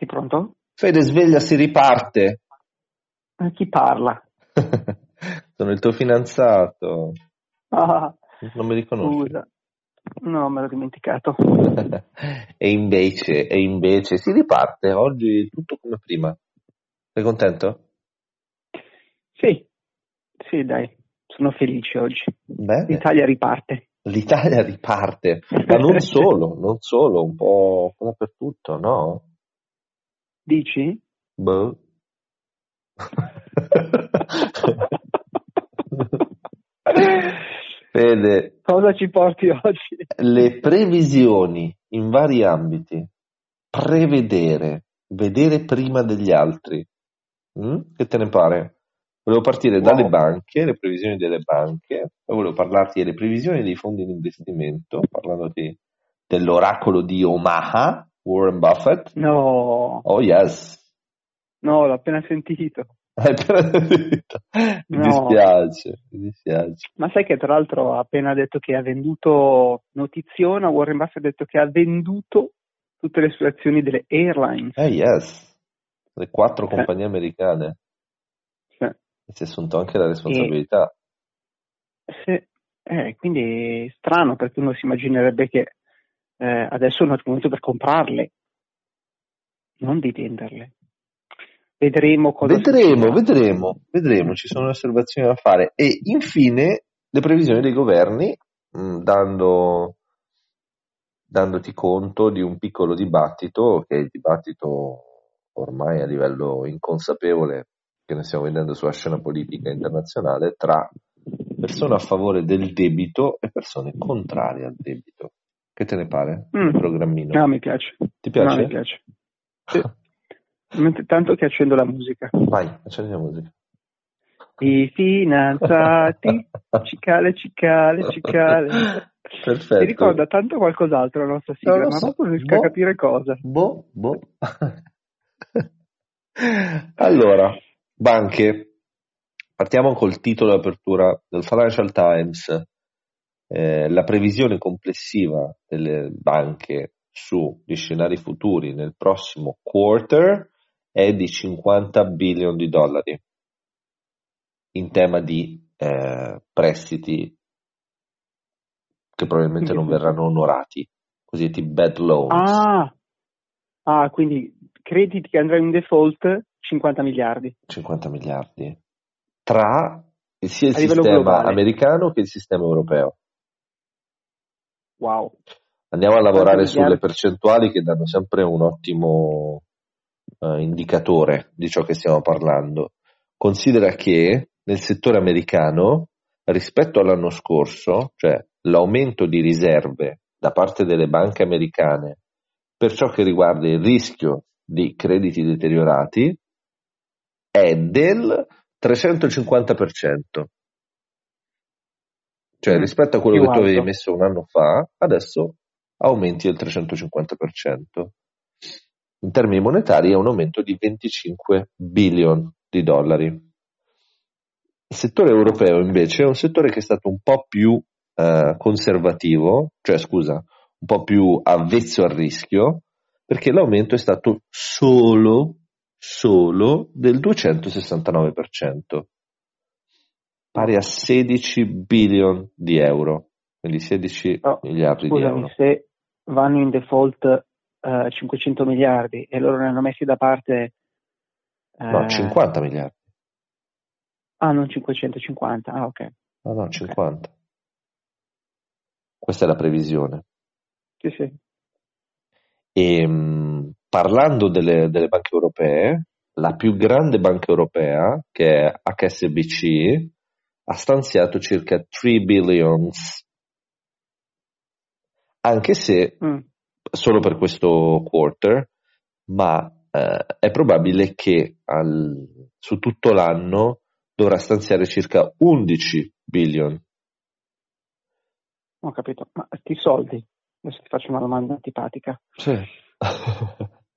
Ti pronto? Fede, sveglia, si riparte. Eh, Chi parla? Sono il tuo fidanzato. Ah, Non mi riconosci. scusa. No, me l'ho dimenticato. e invece, e invece si riparte oggi tutto come prima. Sei contento? Sì, sì, dai, sono felice oggi. Bene. L'Italia riparte. L'Italia riparte, ma non solo, non solo, un po' dappertutto, no? Dici? Boh. Fede, Cosa ci porti oggi? le previsioni in vari ambiti, prevedere, vedere prima degli altri, Mm? che te ne pare? Volevo partire Wow. dalle banche, le previsioni delle banche, poi volevo parlarti delle previsioni dei fondi di investimento, parlandoti dell'oracolo di Omaha, Warren Buffett. No, Oh yes, no, l'ho appena sentito. hai appena detto. Mi No. dispiace, mi dispiace. Ma sai che tra l'altro ha appena detto che ha venduto, notiziona, Warren Buffett ha detto che ha venduto tutte le sue azioni delle airlines. Eh yes, le quattro Sì. compagnie americane, Sì. e si è assunto anche la responsabilità. Sì, eh, quindi è strano perché uno si immaginerebbe che eh, adesso è un momento per comprarle, non di venderle. Vedremo cosa Vedremo, vedremo, vedremo, ci sono osservazioni da fare. E infine le previsioni dei governi, mh, dando, dandoti conto di un piccolo dibattito, che è il dibattito ormai a livello inconsapevole che ne stiamo vedendo sulla scena politica internazionale, tra persone a favore del debito e persone contrarie al debito. Che te ne pare? Mm. Il programmino. No, mi piace. Ti piace? No, mi piace. Sì. Tanto che accendo la musica. Vai, accendi la musica. I finanziati, cicale, cicale, cicale. Perfetto. Mi ricorda tanto qualcos'altro la nostra sigla, Non lo ma so. non riesco a Boh. capire cosa. Boh, boh. allora, banche. Partiamo col titolo d'apertura del Financial Times. Eh, la previsione complessiva delle banche sugli scenari futuri nel prossimo quarter è di 50 billion di dollari in tema di eh, prestiti che probabilmente non verranno onorati, cosiddetti bad loans. Ah, ah, quindi crediti che andranno in default 50 miliardi. 50 miliardi tra sia il sistema globale. americano che il sistema europeo. Wow. Andiamo a lavorare sulle percentuali che danno sempre un ottimo eh, indicatore di ciò che stiamo parlando. Considera che nel settore americano, rispetto all'anno scorso, cioè l'aumento di riserve da parte delle banche americane per ciò che riguarda il rischio di crediti deteriorati è del 350%. Cioè, Mm, rispetto a quello che tu avevi alto. messo un anno fa, adesso aumenti del 350%. In termini monetari è un aumento di 25 billion di dollari. Il settore europeo invece è un settore che è stato un po' più eh, conservativo, cioè scusa, un po' più avvezzo al rischio, perché l'aumento è stato solo, solo del 269%, pari a 16 billion di euro, quindi 16 No, miliardi di Scusami, euro. se vanno in default eh, 500 miliardi e loro ne hanno messi da parte... No, eh, 50 miliardi. Ah, non 550, ah ok. No, no, 50. Questa è la previsione. Sì, sì. E mh, parlando delle, delle banche europee, la più grande banca europea, che è HSBC, ha stanziato circa 3 billions, anche se Mm. solo per questo quarter, ma eh, è probabile che al- su tutto l'anno dovrà stanziare circa 11 billion. Ho capito. Ma sti soldi, adesso ti faccio una domanda antipatica. Sì.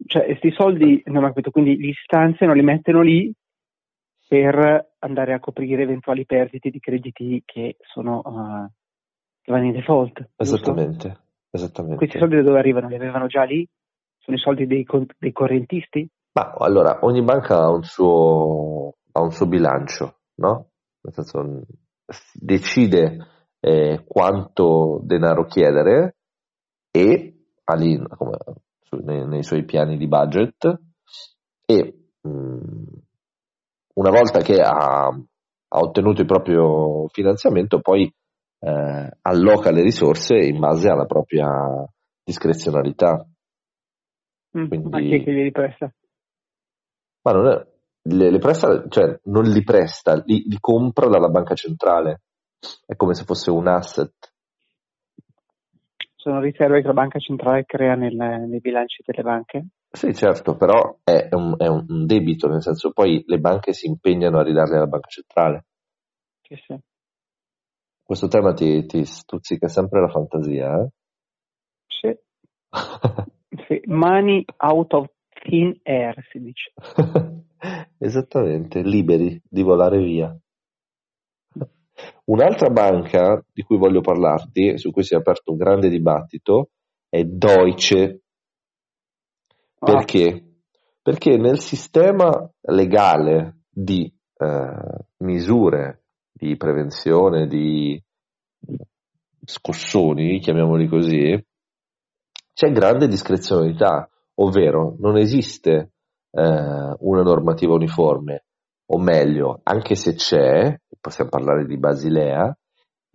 Cioè, sti soldi, non ho capito, quindi li stanziano, li mettono lì per andare a coprire eventuali perdite di crediti che sono che vanno in default. Esattamente, esattamente. Questi soldi da dove arrivano? Li avevano già lì? Sono i soldi dei, dei correntisti? Ma allora, ogni banca ha un suo, ha un suo bilancio, no? Nel senso, decide eh, quanto denaro chiedere e come, su, nei, nei, suoi piani di budget e mh, mm, una volta che ha, ha, ottenuto il proprio finanziamento poi eh, alloca le risorse in base alla propria discrezionalità. Mm, Quindi, ma chi è che glieli presta? Ma non è, le, le presta, cioè non li presta, li, li compra dalla banca centrale. È come se fosse un asset. Sono riserve che la banca centrale crea nel, nei bilanci delle banche? Sì, certo, però è un, è un, debito, nel senso poi le banche si impegnano a ridarle alla banca centrale. Sì, sì. Questo tema ti, ti stuzzica sempre la fantasia, eh? Sì. sì. Money out of thin air, si dice. Esattamente, liberi di volare via. Un'altra banca di cui voglio parlarti, su cui si è aperto un grande dibattito, è Deutsche. Ah. Perché? Perché nel sistema legale di eh, misure di prevenzione, di scossoni, chiamiamoli così, c'è grande discrezionalità, ovvero non esiste eh, una normativa uniforme, o meglio, anche se c'è, possiamo parlare di Basilea,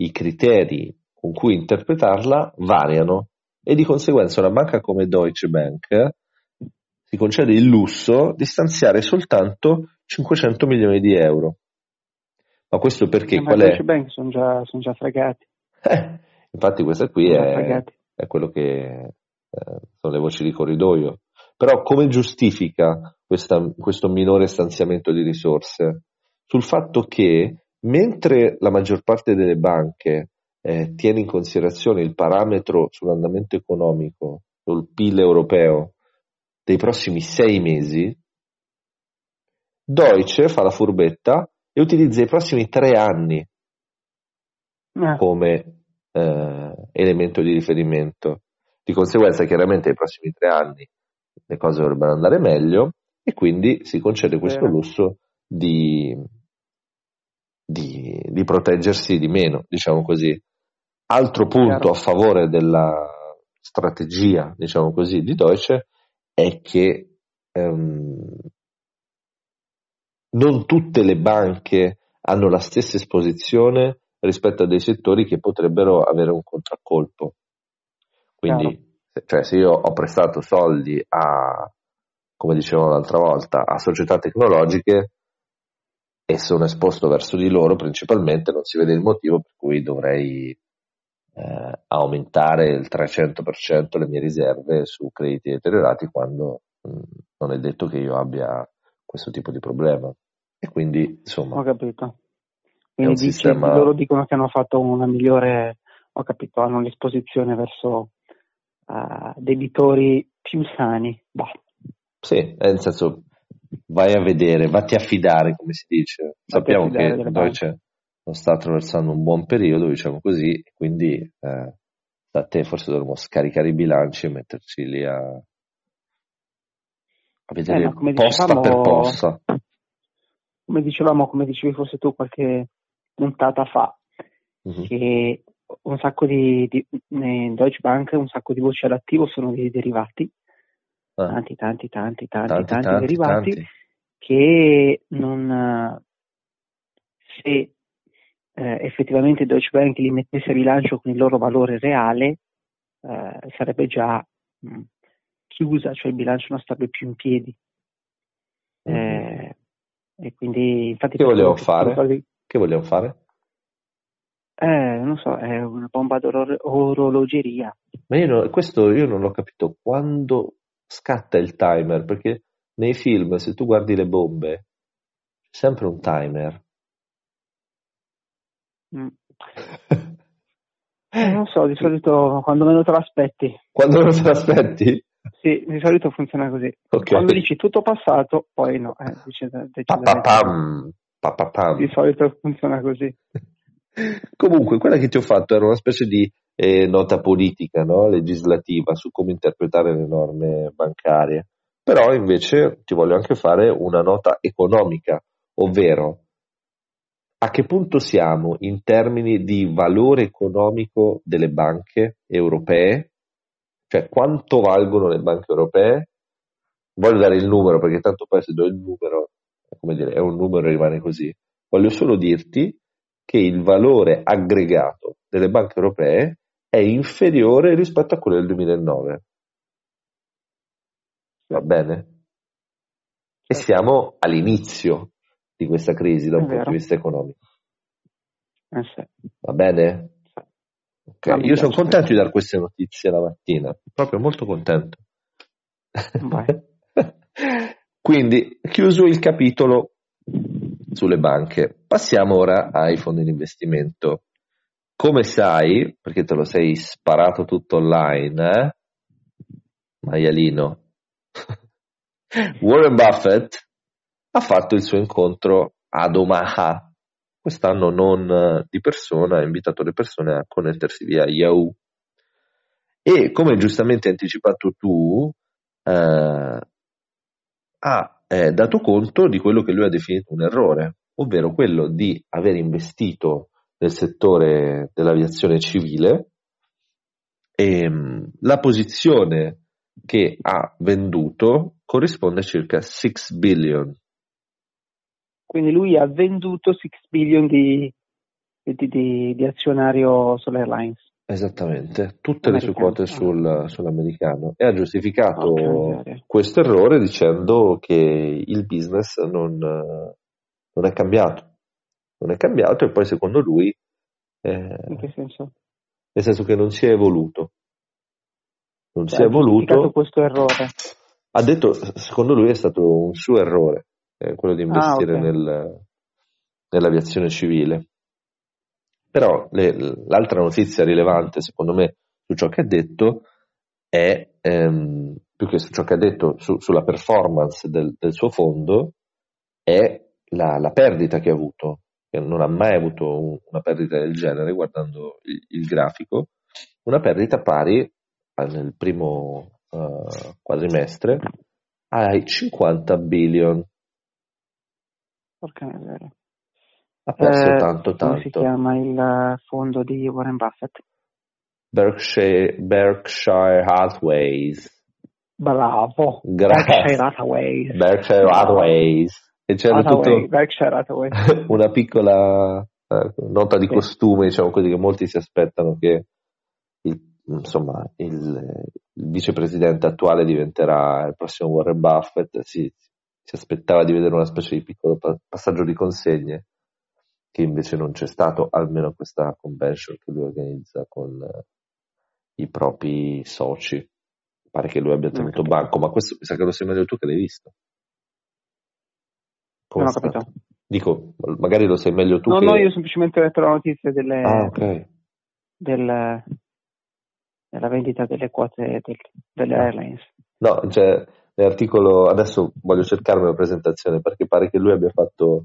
i criteri con cui interpretarla variano e di conseguenza una banca come Deutsche Bank si concede il lusso di stanziare soltanto 500 milioni di euro. Ma questo perché? Eh, ma qual è? Bank sono già, sono già fregati. Eh, infatti questa qui è, è, quello che eh, sono le voci di corridoio. Però come giustifica questa, questo minore stanziamento di risorse? Sul fatto che mentre la maggior parte delle banche eh, tiene in considerazione il parametro sull'andamento economico, sul PIL europeo dei prossimi sei mesi, Deutsche fa la furbetta e utilizza i prossimi tre anni eh. come eh, elemento di riferimento. Di conseguenza, chiaramente, i prossimi tre anni le cose dovrebbero andare meglio e quindi si concede questo lusso di, di, di, proteggersi di meno, diciamo così. Altro punto Chiaro. a favore della strategia, diciamo così, di Deutsche è che ehm, non tutte le banche hanno la stessa esposizione rispetto a dei settori che potrebbero avere un contraccolpo. Quindi Chiaro cioè se io ho prestato soldi a, come dicevo l'altra volta, a società tecnologiche e sono esposto verso di loro principalmente, non si vede il motivo per cui dovrei eh, aumentare il 300% le mie riserve su crediti deteriorati quando mh, mm, non è detto che io abbia questo tipo di problema. E quindi, insomma... Ho capito. Quindi dici, sistema... loro dicono che hanno fatto una migliore, ho capito, hanno l'esposizione verso uh, debitori più sani. Bah. Sì, nel senso, vai a vedere, vatti a fidare, come si dice. Sappiamo che Deutsche non sta attraversando un buon periodo, diciamo così, quindi eh, da te forse dovremmo scaricare i bilanci e metterci lì a, a vedere eh, posta dicevamo, per posta. Come dicevamo, come dicevi forse tu qualche puntata fa, mm-hmm. che un sacco di, di in Deutsche Bank un sacco di voci all'attivo sono dei derivati, ah. tanti, tanti, tanti, tanti, tanti, tanti, tanti derivati tanti. che non se eh, effettivamente Deutsche Bank li mettesse a rilancio con il loro valore reale eh, sarebbe già mh, mm, chiusa, cioè il bilancio non starebbe più in piedi. Mm-hmm. Eh, e quindi infatti che volevo fare? Che volevo fare? Eh, non so, è una bomba d'orologeria. Ma io no, questo io non ho capito quando scatta il timer, perché nei film, se tu guardi le bombe, c'è sempre un timer. Eh, non so, di solito quando meno te l'aspetti. Quando meno te l'aspetti? Sì, di solito funziona così. Okay. Quando dici tutto passato, poi no. Eh, dice. Di solito funziona così. Comunque, quella che ti ho fatto era una specie di eh, nota politica, no? legislativa su come interpretare le norme bancarie. Però invece ti voglio anche fare una nota economica, ovvero a che punto siamo in termini di valore economico delle banche europee? Cioè quanto valgono le banche europee? Voglio dare il numero perché tanto poi se do il numero, come dire, è un numero e rimane così. Voglio solo dirti che il valore aggregato delle banche europee è inferiore rispetto a quello del 2009. Va bene? E siamo all'inizio di questa crisi da un punto di vista economico. Eh sì. Va bene? Okay. Io sono contento di dare queste notizie la mattina, proprio molto contento. Quindi, chiuso il capitolo sulle banche, passiamo ora ai fondi di investimento. Come sai, perché te lo sei sparato tutto online, eh? maialino, Warren Buffett ha fatto il suo incontro ad Omaha. Quest'anno non eh, di persona, ha invitato le persone a connettersi via Yahoo. E come giustamente hai anticipato tu, eh, ha eh, dato conto di quello che lui ha definito un errore, ovvero quello di aver investito nel settore dell'aviazione civile e mm, la posizione che ha venduto corrisponde a circa 6 billion. Quindi lui ha venduto 6 billion di, di, di, di azionario sull'airlines. Esattamente, tutte le sue quote sul, sull'americano e ha giustificato okay, questo errore dicendo che il business non, non, è cambiato, non è cambiato e poi secondo lui... Eh, In che senso? Nel senso che non si è evoluto. Non cioè, si è evoluto. questo errore. Ha detto, secondo lui è stato un suo errore, eh, quello di investire ah, okay. nel, nell'aviazione civile. Però le, l'altra notizia rilevante, secondo me, su ciò che ha detto è, ehm, più che su ciò che ha detto su, sulla performance del, del, suo fondo, è la, la, perdita che ha avuto, che non ha mai avuto un, una perdita del genere, guardando il, il, grafico, una perdita pari nel primo uh, quadrimestre ai 50 billion. Porca miseria. Ha perso eh, tanto, tanto. Come si chiama il fondo di Warren Buffett? Berkshire, Berkshire Hathways. Bravo. Gra- Berkshire Hathways. Berkshire Hathways. E c'era Hathaway, tutto Berkshire Hathaway. una piccola eh, nota di sì. costume, diciamo così, che molti si aspettano che il, insomma, il, il vicepresidente attuale diventerà il prossimo Warren Buffett. Si, si aspettava di vedere una specie di piccolo passaggio di consegne che invece non c'è stato, almeno questa convention che lui organizza con eh, i propri soci. Pare che lui abbia tenuto banco, ma questo mi sa che lo sai meglio tu che l'hai visto. Come non ho capito. Dico, magari lo sai meglio tu. No, che... no, io ho semplicemente letto la notizia delle, ah, okay. del, della vendita delle quote del, delle ah. airlines. No, cioè, nell'articolo, adesso voglio cercarmi la presentazione perché pare che lui abbia fatto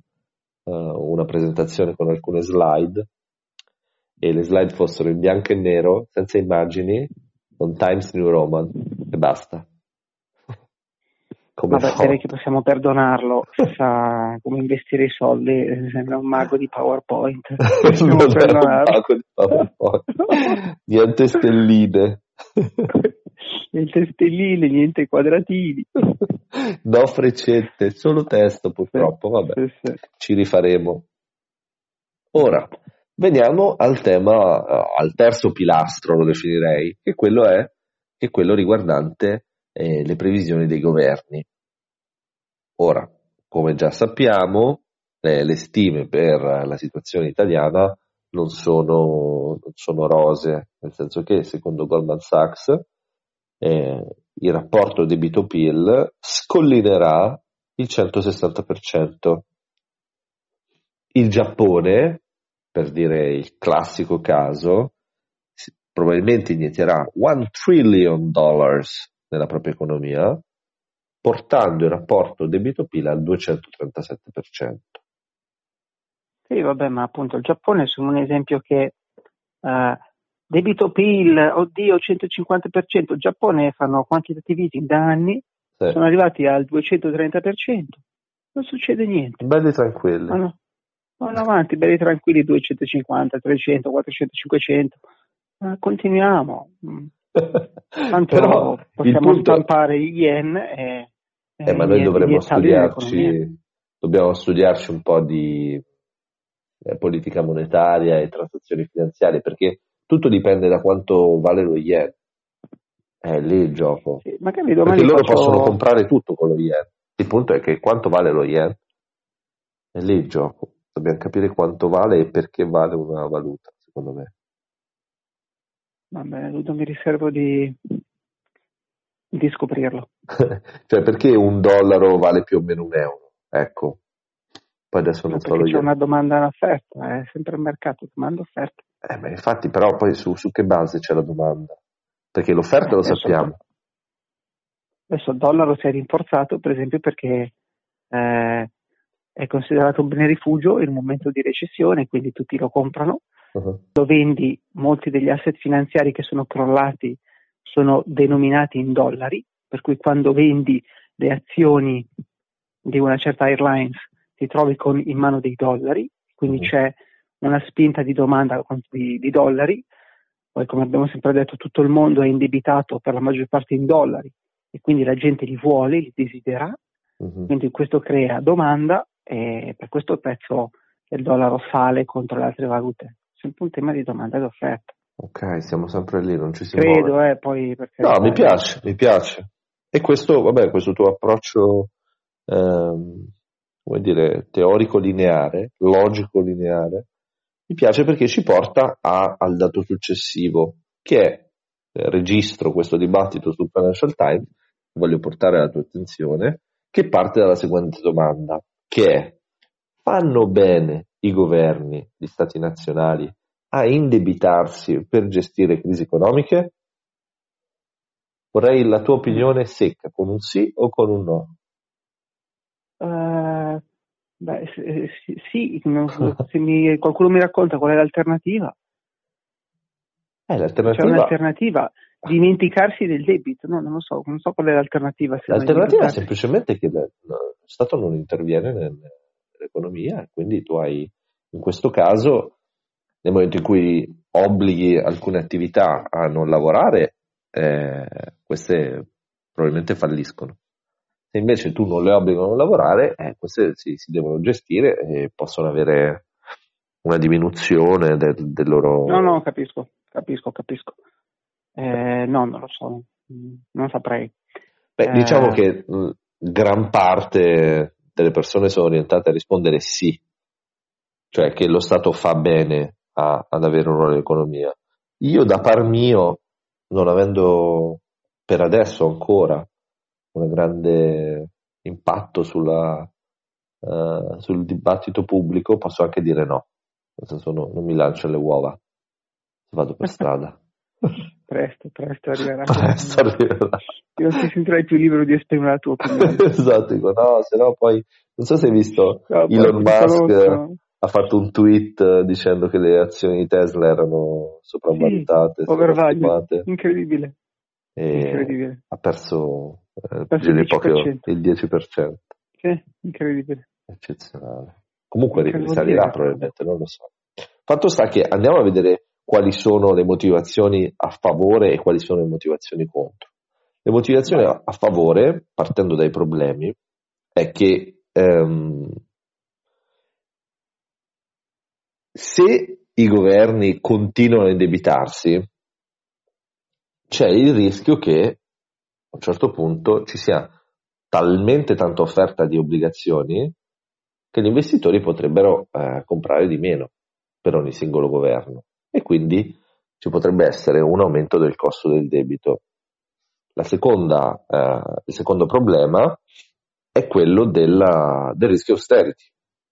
uh, una presentazione con alcune slide e le slide fossero in bianco e nero, senza immagini, con Times New Roman e basta. Come Vabbè, direi che possiamo perdonarlo, sa come investire i soldi, sembra un mago di PowerPoint. non è un mago di PowerPoint. Niente stelline. niente stelline, niente quadratini. No freccette, solo testo purtroppo, vabbè, sì, sì. ci rifaremo. Ora, veniamo al tema, eh, al terzo pilastro lo definirei, che quello è, che quello riguardante eh, le previsioni dei governi. Ora, come già sappiamo, eh, le stime per la situazione italiana non sono, non sono rose, nel senso che secondo Goldman Sachs eh, il rapporto debito-PIL scollinerà il 160%. Il Giappone, per dire il classico caso, probabilmente inietterà 1 trillion dollars nella propria economia, portando il rapporto debito-PIL al 237%. Sì, vabbè, ma appunto il Giappone è un esempio che eh, debito PIL, oddio 150%, il Giappone fanno quantitative easing da anni, sì. sono arrivati al 230%, non succede niente. Belli tranquilli. Vanno, vanno avanti, belli tranquilli, 250, 300, 400, 500, ma continuiamo. Tanto Però possiamo stampare gli yen e... Eh, ma noi dovremmo studiarci, dobbiamo studiarci un po' di eh, politica monetaria e transazioni finanziarie, perché tutto dipende da quanto vale lo yen. È lì il gioco. Sì, perché loro faccio... possono comprare tutto con lo yen. Il punto è che quanto vale lo yen? È lì il gioco. Dobbiamo capire quanto vale e perché vale una valuta, secondo me. Va bene, tutto mi riservo di, di scoprirlo. cioè, perché un dollaro vale più o meno un euro? Ecco. Poi adesso non so. C'è una domanda e un'offerta, è sempre il mercato, domanda e offerta. Eh, ma infatti, però poi su, su, che base c'è la domanda? Perché l'offerta eh, lo sappiamo. Adesso il dollaro si è rinforzato, per esempio, perché eh, è considerato un bene rifugio in un momento di recessione, quindi tutti lo comprano. Uh-huh. Lo vendi, molti degli asset finanziari che sono crollati sono denominati in dollari, per cui quando vendi le azioni di una certa airlines ti trovi con in mano dei dollari, quindi uh-huh. c'è una spinta di domanda di, di, dollari, poi come abbiamo sempre detto tutto il mondo è indebitato per la maggior parte in dollari e quindi la gente li vuole, li desidera, uh-huh. quindi questo crea domanda e per questo il prezzo del dollaro sale contro le altre valute, sempre un tema di domanda ed offerta. Ok, siamo sempre lì, non ci si Credo, muove. eh, poi perché... No, mi piace, mi piace. E questo, vabbè, questo tuo approccio, ehm, come dire, teorico lineare, logico lineare, mi piace perché ci porta a, al dato successivo, che è, eh, registro questo dibattito sul Financial Times, voglio portare alla tua attenzione, che parte dalla seguente domanda, che è, fanno bene i governi, gli stati nazionali, a indebitarsi per gestire crisi economiche? Vorrei la tua opinione secca, con un sì o con un no? Uh, beh, sì, sì se mi, qualcuno mi racconta qual è l'alternativa. Eh, l'alternativa... C'è un'alternativa, dimenticarsi del debito, no, non lo so, non so qual è l'alternativa. L'alternativa è semplicemente che lo Stato non interviene nell'economia, quindi tu hai, in questo caso, nel momento in cui obblighi alcune attività a non lavorare, eh, queste probabilmente falliscono. Se invece tu non le obblighi a non lavorare, eh, queste si, si, devono gestire e possono avere una diminuzione del, del loro... No, no, capisco, capisco, capisco. Eh, no, non lo so, non saprei. Beh, diciamo eh, che mh, gran parte delle persone sono orientate a rispondere sì, cioè che lo Stato fa bene a, ad avere un ruolo nell'economia. Io da par mio, non avendo per adesso ancora un grande impatto sulla, uh, sul dibattito pubblico, posso anche dire no. Nel senso no, non mi lancio le uova se vado per strada. presto, presto arriverà. Presto arriverà. Io non ti sentirai più libero di esprimere la tua opinione. esatto, dico no, se no poi non so se hai visto no, Elon Musk ha fatto un tweet eh, dicendo che le azioni di Tesla erano sopravvalutate, sì, overvaluate. Incredibile. incredibile. Ha perso, eh, il, proprio il 10%. Sì, incredibile. Eccezionale. Comunque risalirà probabilmente, non lo so. Fatto sta che andiamo a vedere quali sono le motivazioni a favore e quali sono le motivazioni contro. Le motivazioni a favore, partendo dai problemi, è che ehm, se i governi continuano a indebitarsi, c'è il rischio che un certo punto ci sia talmente tanta offerta di obbligazioni che gli investitori potrebbero eh, comprare di meno per ogni singolo governo e quindi ci potrebbe essere un aumento del costo del debito. Seconda, eh, il secondo problema è quello della, del rischio austerity,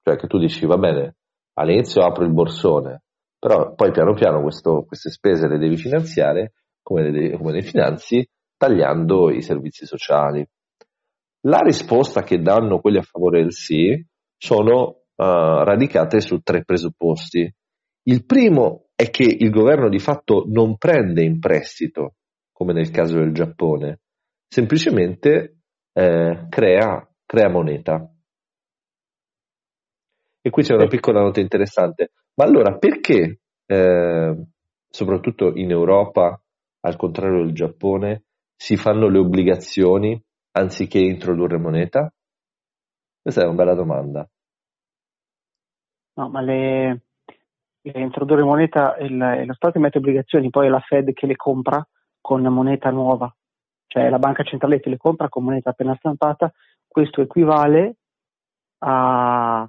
cioè che tu dici va bene, all'inizio apro il borsone, però poi piano piano questo, queste spese le devi finanziare come le, come le finanzi tagliando i servizi sociali. La risposta che danno quelli a favore del sì sono uh, radicate su tre presupposti. Il primo è che il governo di fatto non prende in prestito, come nel caso del Giappone, semplicemente eh, crea, crea moneta. E qui c'è una piccola nota interessante. Ma allora perché, eh, soprattutto in Europa, al contrario del Giappone, si fanno le obbligazioni anziché introdurre moneta? Questa è una bella domanda. No, ma le, le introdurre moneta, il, lo Stato emette obbligazioni, poi è la Fed che le compra con moneta nuova, cioè la banca centrale che le compra con moneta appena stampata, questo equivale a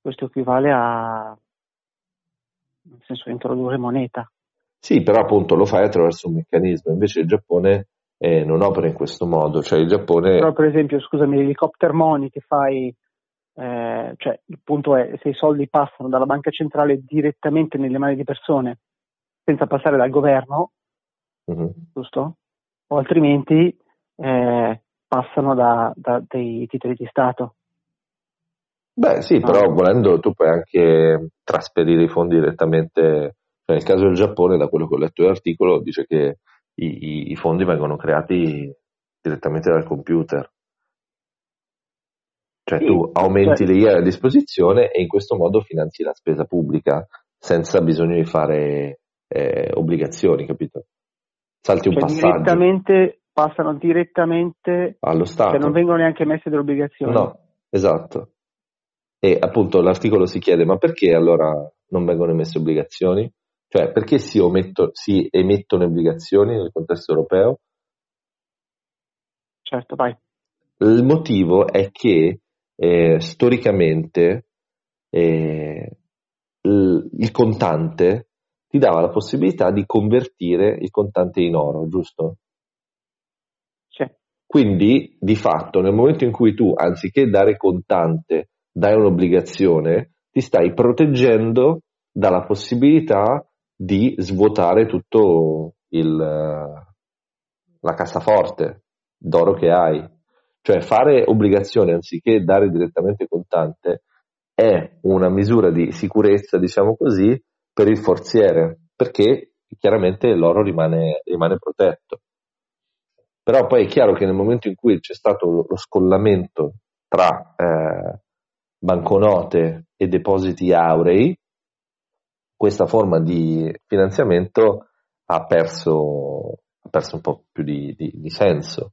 questo equivale a nel senso introdurre moneta. Sì, però appunto lo fai attraverso un meccanismo, invece il Giappone eh, non opera in questo modo, cioè il Giappone... Però per esempio, scusami, l'helicopter money che fai, eh, cioè il punto è se i soldi passano dalla banca centrale direttamente nelle mani di persone senza passare dal governo, uh-huh. giusto? O altrimenti eh, passano da, da, dei titoli di Stato. Beh sì, no. però volendo tu puoi anche trasferire i fondi direttamente, cioè nel caso del Giappone, da quello che ho letto nell'articolo, dice che i, i fondi vengono creati direttamente dal computer. Cioè sì, tu aumenti cioè... le IE a disposizione e in questo modo finanzi la spesa pubblica senza bisogno di fare eh, obbligazioni, capito? Salti un cioè, passaggio. Direttamente, passano direttamente allo Stato. Cioè non vengono neanche messe delle obbligazioni. No, esatto. E appunto l'articolo si chiede ma perché allora non vengono emesse obbligazioni? Cioè, perché si, ometto, si emettono obbligazioni nel contesto europeo? Certo, vai. Il motivo è che eh, storicamente eh, il, il contante ti dava la possibilità di convertire il contante in oro, giusto? Sì. Quindi, di fatto, nel momento in cui tu, anziché dare contante, dai un'obbligazione, ti stai proteggendo dalla possibilità di svuotare tutto il, la cassaforte d'oro che hai. Cioè fare obbligazione anziché dare direttamente contante è una misura di sicurezza, diciamo così, per il forziere, perché chiaramente l'oro rimane, rimane protetto. Però poi è chiaro che nel momento in cui c'è stato lo scollamento tra eh, banconote e depositi aurei, questa forma di finanziamento ha perso, ha perso un po' più di, di, di senso.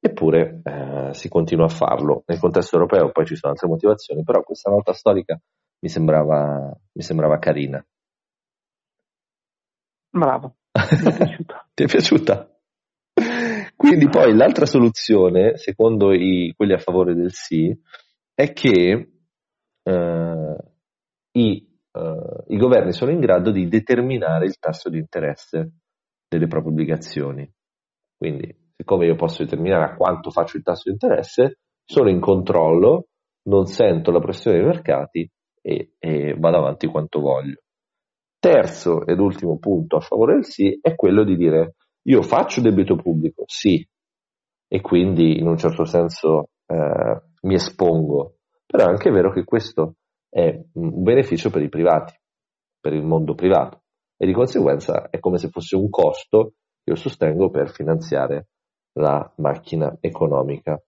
Eppure eh, si continua a farlo. Nel contesto europeo poi ci sono altre motivazioni, però questa nota storica mi sembrava, mi sembrava carina. Bravo, mi è piaciuta. Ti è piaciuta? Quindi poi l'altra soluzione, secondo i, quelli a favore del sì, è che eh, i i governi sono in grado di determinare il tasso di interesse delle proprie obbligazioni. Quindi, siccome io posso determinare a quanto faccio il tasso di interesse, sono in controllo, non sento la pressione dei mercati e, e vado avanti quanto voglio. Terzo ed ultimo punto a favore del sì è quello di dire io faccio debito pubblico, sì, e quindi in un certo senso eh, mi espongo, però è anche vero che questo è un beneficio per i privati, per il mondo privato e di conseguenza è come se fosse un costo che io sostengo per finanziare la macchina economica.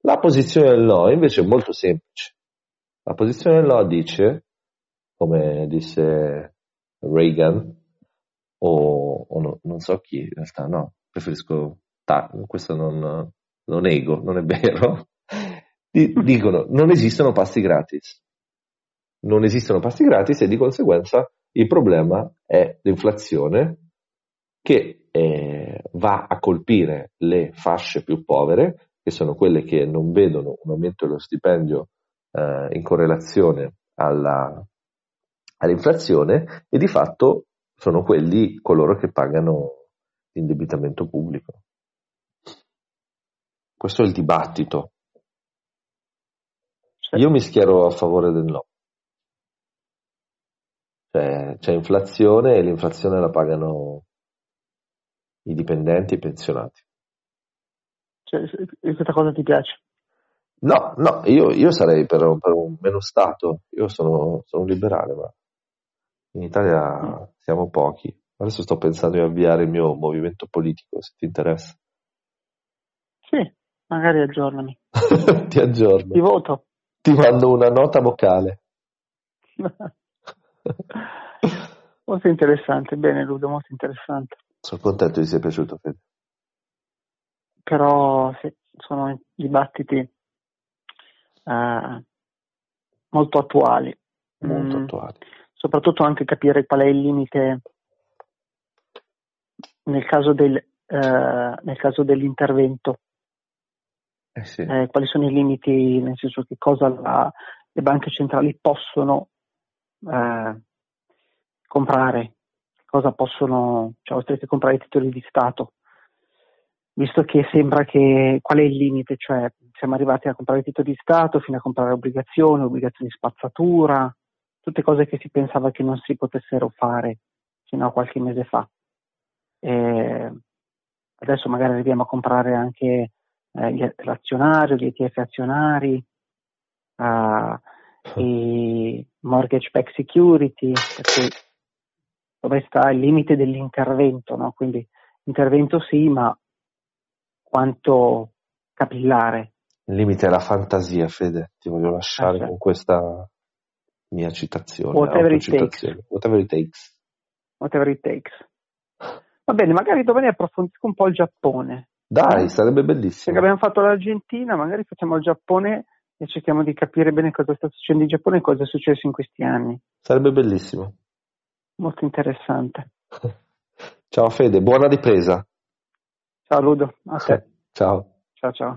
La posizione del no invece è molto semplice. La posizione del no dice, come disse Reagan, o, o no, non so chi in realtà, no, preferisco, ta, questo non, non nego, non è vero, dicono non esistono pasti gratis non esistono pasti gratis e di conseguenza il problema è l'inflazione che eh, va a colpire le fasce più povere, che sono quelle che non vedono un aumento dello stipendio eh, in correlazione alla, all'inflazione e di fatto sono quelli coloro che pagano l'indebitamento pubblico. Questo è il dibattito. Io mi schiero a favore del no. Cioè, c'è inflazione e l'inflazione la pagano i dipendenti e i pensionati. Cioè, questa cosa ti piace? No, no, io, io sarei per, per, un meno Stato, io sono, sono liberale, ma In Italia siamo pochi. Adesso sto pensando di avviare il mio movimento politico, se ti interessa. Sì, magari aggiornami. Ti Ti aggiorno. voto. Ti mando una nota vocale. molto interessante, bene Ludo, molto interessante. Sono contento di sia piaciuto, Fede. Però sì, sono dibattiti eh, molto attuali. Molto Mm, attuali. soprattutto anche capire qual è il limite nel caso, del, eh, nel caso dell'intervento, Eh sì. eh, quali sono i limiti, nel senso che cosa la- le banche centrali possono eh, comprare, cosa possono, cioè oltre che comprare i titoli di Stato, visto che sembra che qual è il limite, cioè siamo arrivati a comprare titoli di Stato fino a comprare obbligazioni, obbligazioni spazzatura, tutte cose che si pensava che non si potessero fare fino a qualche mese fa. E adesso magari arriviamo a comprare anche eh, l'azionario, gli ETF azionari, eh, i mortgage backed security, per cui dove sta il limite dell'intervento, no? Quindi intervento sì, ma quanto capillare. Il limite è la fantasia, Fede. Ti voglio lasciare Eh sì. con questa mia citazione. Whatever it autocitazione. Whatever it takes. whatever it takes. Va bene, magari domani approfondisco un po' il Giappone. Dai, sarebbe Perché bellissimo. abbiamo fatto l'Argentina, magari facciamo il Giappone e cerchiamo di capire bene cosa sta succedendo in Giappone e cosa è successo in questi anni. Sarebbe bellissimo. Molto interessante. Ciao Fede, buona ripresa. Ciao Ludo, a te. Ciao. Ciao ciao.